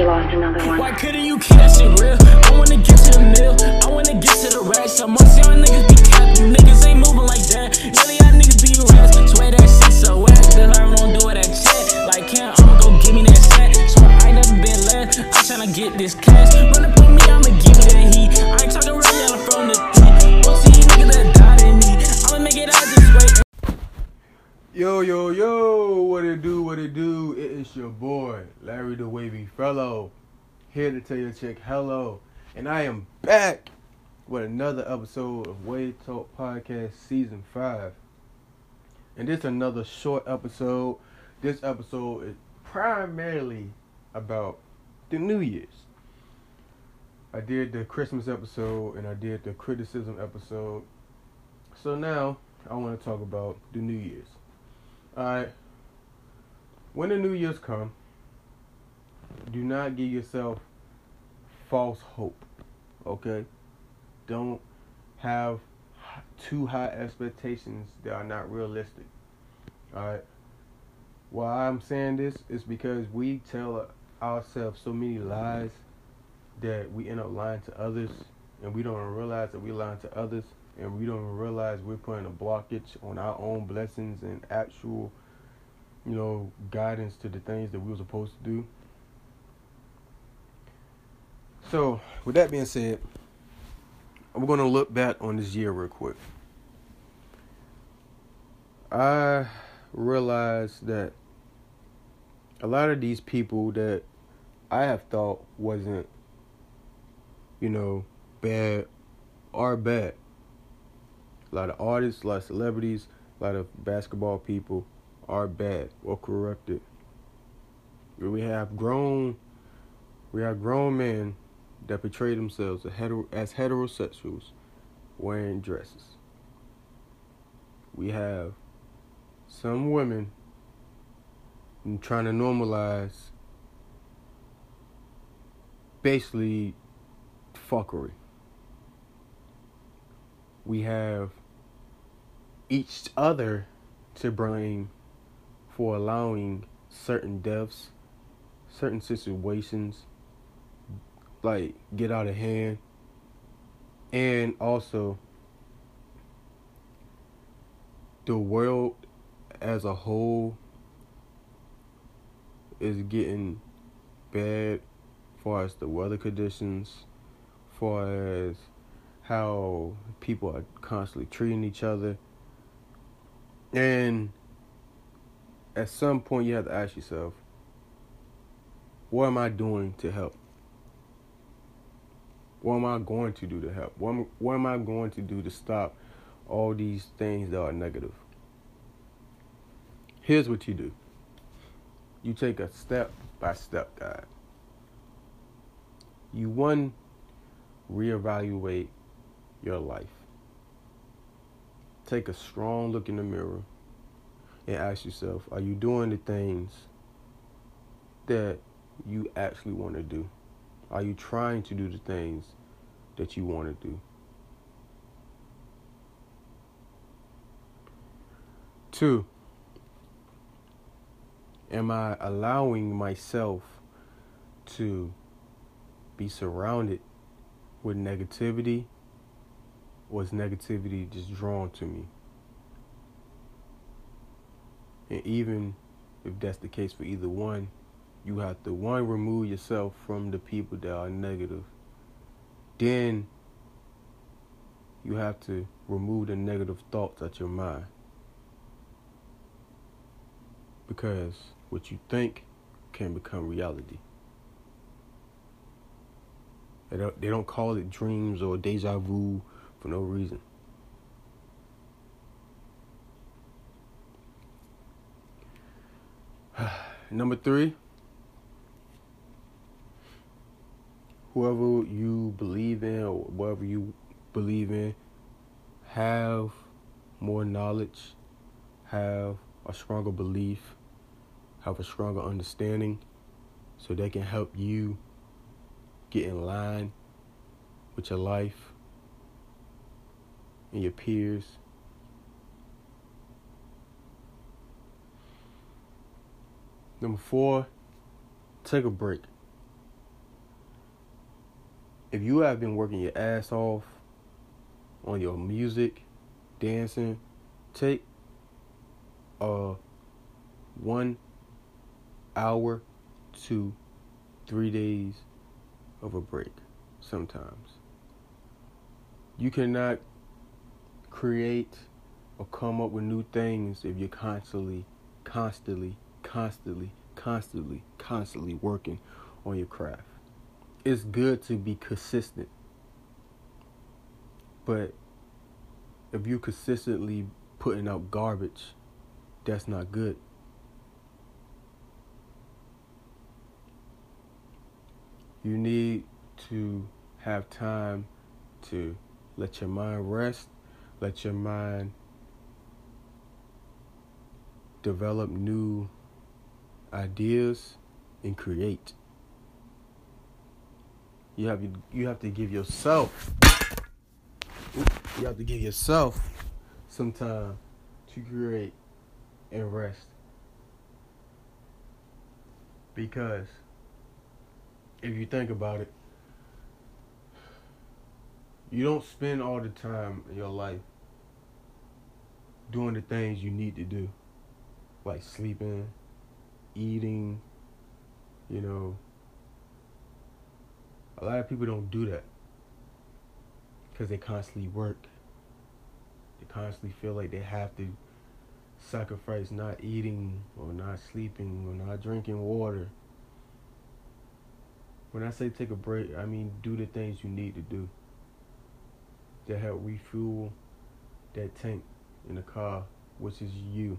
you lost another one. Why couldn't you that shit real? I wanna get to the mill, I wanna get to the racks. Most y'all niggas be capped, niggas ain't moving like that. Boy, Larry the Wavey Fellow, here to tell your chick hello. And I am back with another episode of Wave Talk Podcast Season 5. And this is another short episode. This episode is primarily about the New Year's. I did the Christmas episode and I did the criticism episode. So now I want to talk about the New Year's. Alright. When the New Year's come, do not give yourself false hope. Okay? Don't have too high expectations that are not realistic. Alright? Why I'm saying this is because we tell ourselves so many lies that we end up lying to others and we don't realize that we're lying to others and we don't realize we're putting a blockage on our own blessings and actual, you know, guidance to the things that we were supposed to do. So, with that being said, we're going to look back on this year real quick. I realized that a lot of these people that I have thought wasn't, you know, bad are bad a lot of artists, a lot of celebrities, a lot of basketball people are bad or corrupted. We have grown, we have grown men that portray themselves as, heterosexuals wearing dresses. We have some women trying to normalize basically fuckery. We have each other to blame for allowing certain deaths, certain situations, like get out of hand, and also the world as a whole is getting bad far as the weather conditions, far as how people are constantly treating each other. And at some point, you have to ask yourself, what am I doing to help? What am I going to do to help? What am, what am I going to do to stop all these things that are negative? Here's what you do you take a step by step guide. You, one, reevaluate your life take a strong look in the mirror and ask yourself are you doing the things that you actually want to do? Are you trying to do the things that you want to do? Two, am I allowing myself to be surrounded with negativity or is negativity just drawn to me? And even if that's the case for either one, you have to one remove yourself from the people that are negative. Then you have to remove the negative thoughts out your mind. Because what you think can become reality. They don't, they don't call it dreams or deja vu for no reason. Number three, whoever you believe in or whatever you believe in, have more knowledge, have a stronger belief, have a stronger understanding so they can help you get in line with your life and your peers. Number four, take a break. If you have been working your ass off on your music, dancing, take a one hour to three days of a break sometimes. You cannot create or come up with new things if you're constantly, constantly, constantly, constantly, constantly working on your craft. It's good to be consistent. But if you're consistently putting out garbage, that's not good. You need to have time to let your mind rest, let your mind develop new ideas and create. You have you have to give yourself you have to give yourself some time to create and rest. Because if you think about it, you don't spend all the time in your life doing the things you need to do, like sleeping, eating, you know. A lot of people don't do that because they constantly work. They constantly feel like they have to sacrifice not eating or not sleeping or not drinking water. When I say take a break, I mean do the things you need to do to help refuel that tank in the car, which is you.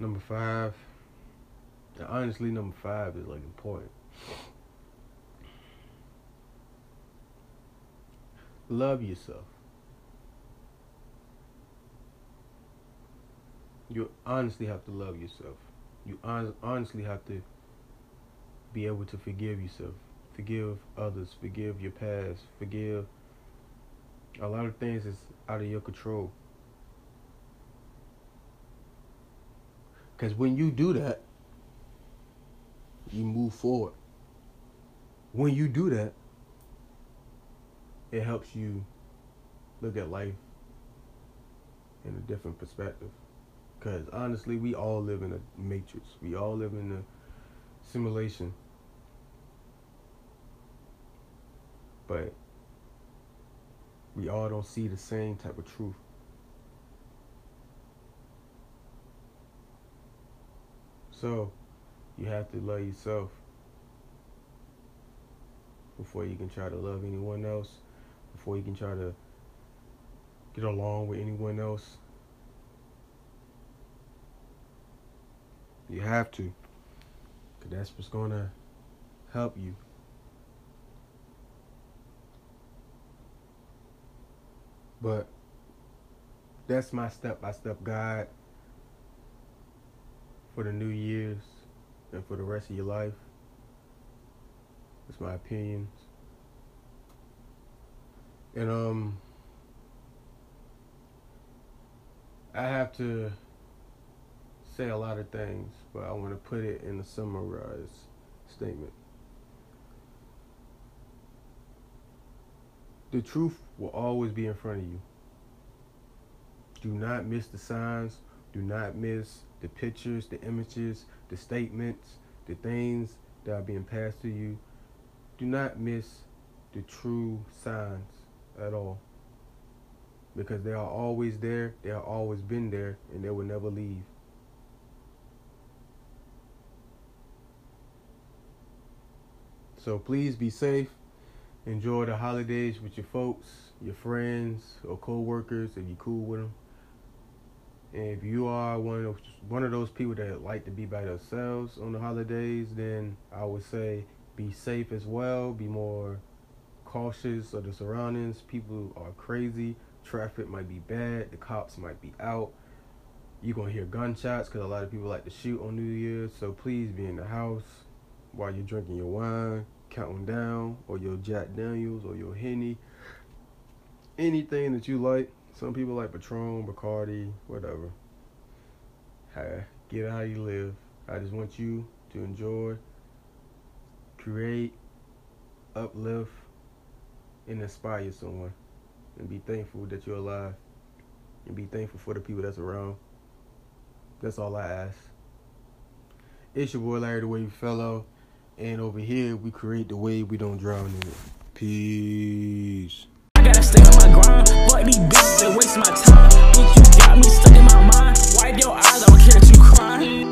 Number five. Honestly, number five is like important. Love yourself. You honestly have to love yourself. You on- honestly have to be able to forgive yourself, forgive others, forgive your past, forgive a lot of things that's out of your control. Because when you do that, you move forward. When you do that, it helps you look at life in a different perspective. Because honestly, we all live in a matrix. We all live in a simulation. But we all don't see the same type of truth. So, you have to love yourself before you can try to love anyone else, before you can try to get along with anyone else. You have to. Because that's what's going to help you. But that's my step by step guide for the new years and for the rest of your life. That's my opinions. And um I have to say a lot of things, but I want to put it in a summarized statement. The truth will always be in front of you. Do not miss the signs. Do not miss the pictures, the images, the statements, the things that are being passed to you. Do not miss the true signs at all. Because they are always there, they have always been there, and they will never leave. So please be safe. Enjoy the holidays with your folks, your friends, or co-workers if you're cool with them. And if you are one of one of those people that like to be by themselves on the holidays, then I would say be safe as well. Be more cautious of the surroundings. People are crazy. Traffic might be bad. The cops might be out. You're gonna hear gunshots because a lot of people like to shoot on New Year's. So please be in the house while you're drinking your wine counting down, or your Jack Daniels, or your Henny, anything that you like. Some people like Patron, Bacardi, whatever. Hey, get how you live. I just want you to enjoy, create, uplift, and inspire someone. And be thankful that you're alive. And be thankful for the people that's around. That's all I ask. It's your boy Larry the Wave Fellow. And over here, we create the wave, we don't drown in it. Peace. Gotta stay on my grind. Fuck these bitches, they waste my time. Bitch, you got me stuck in my mind. Wipe your eyes, I don't care that you crying.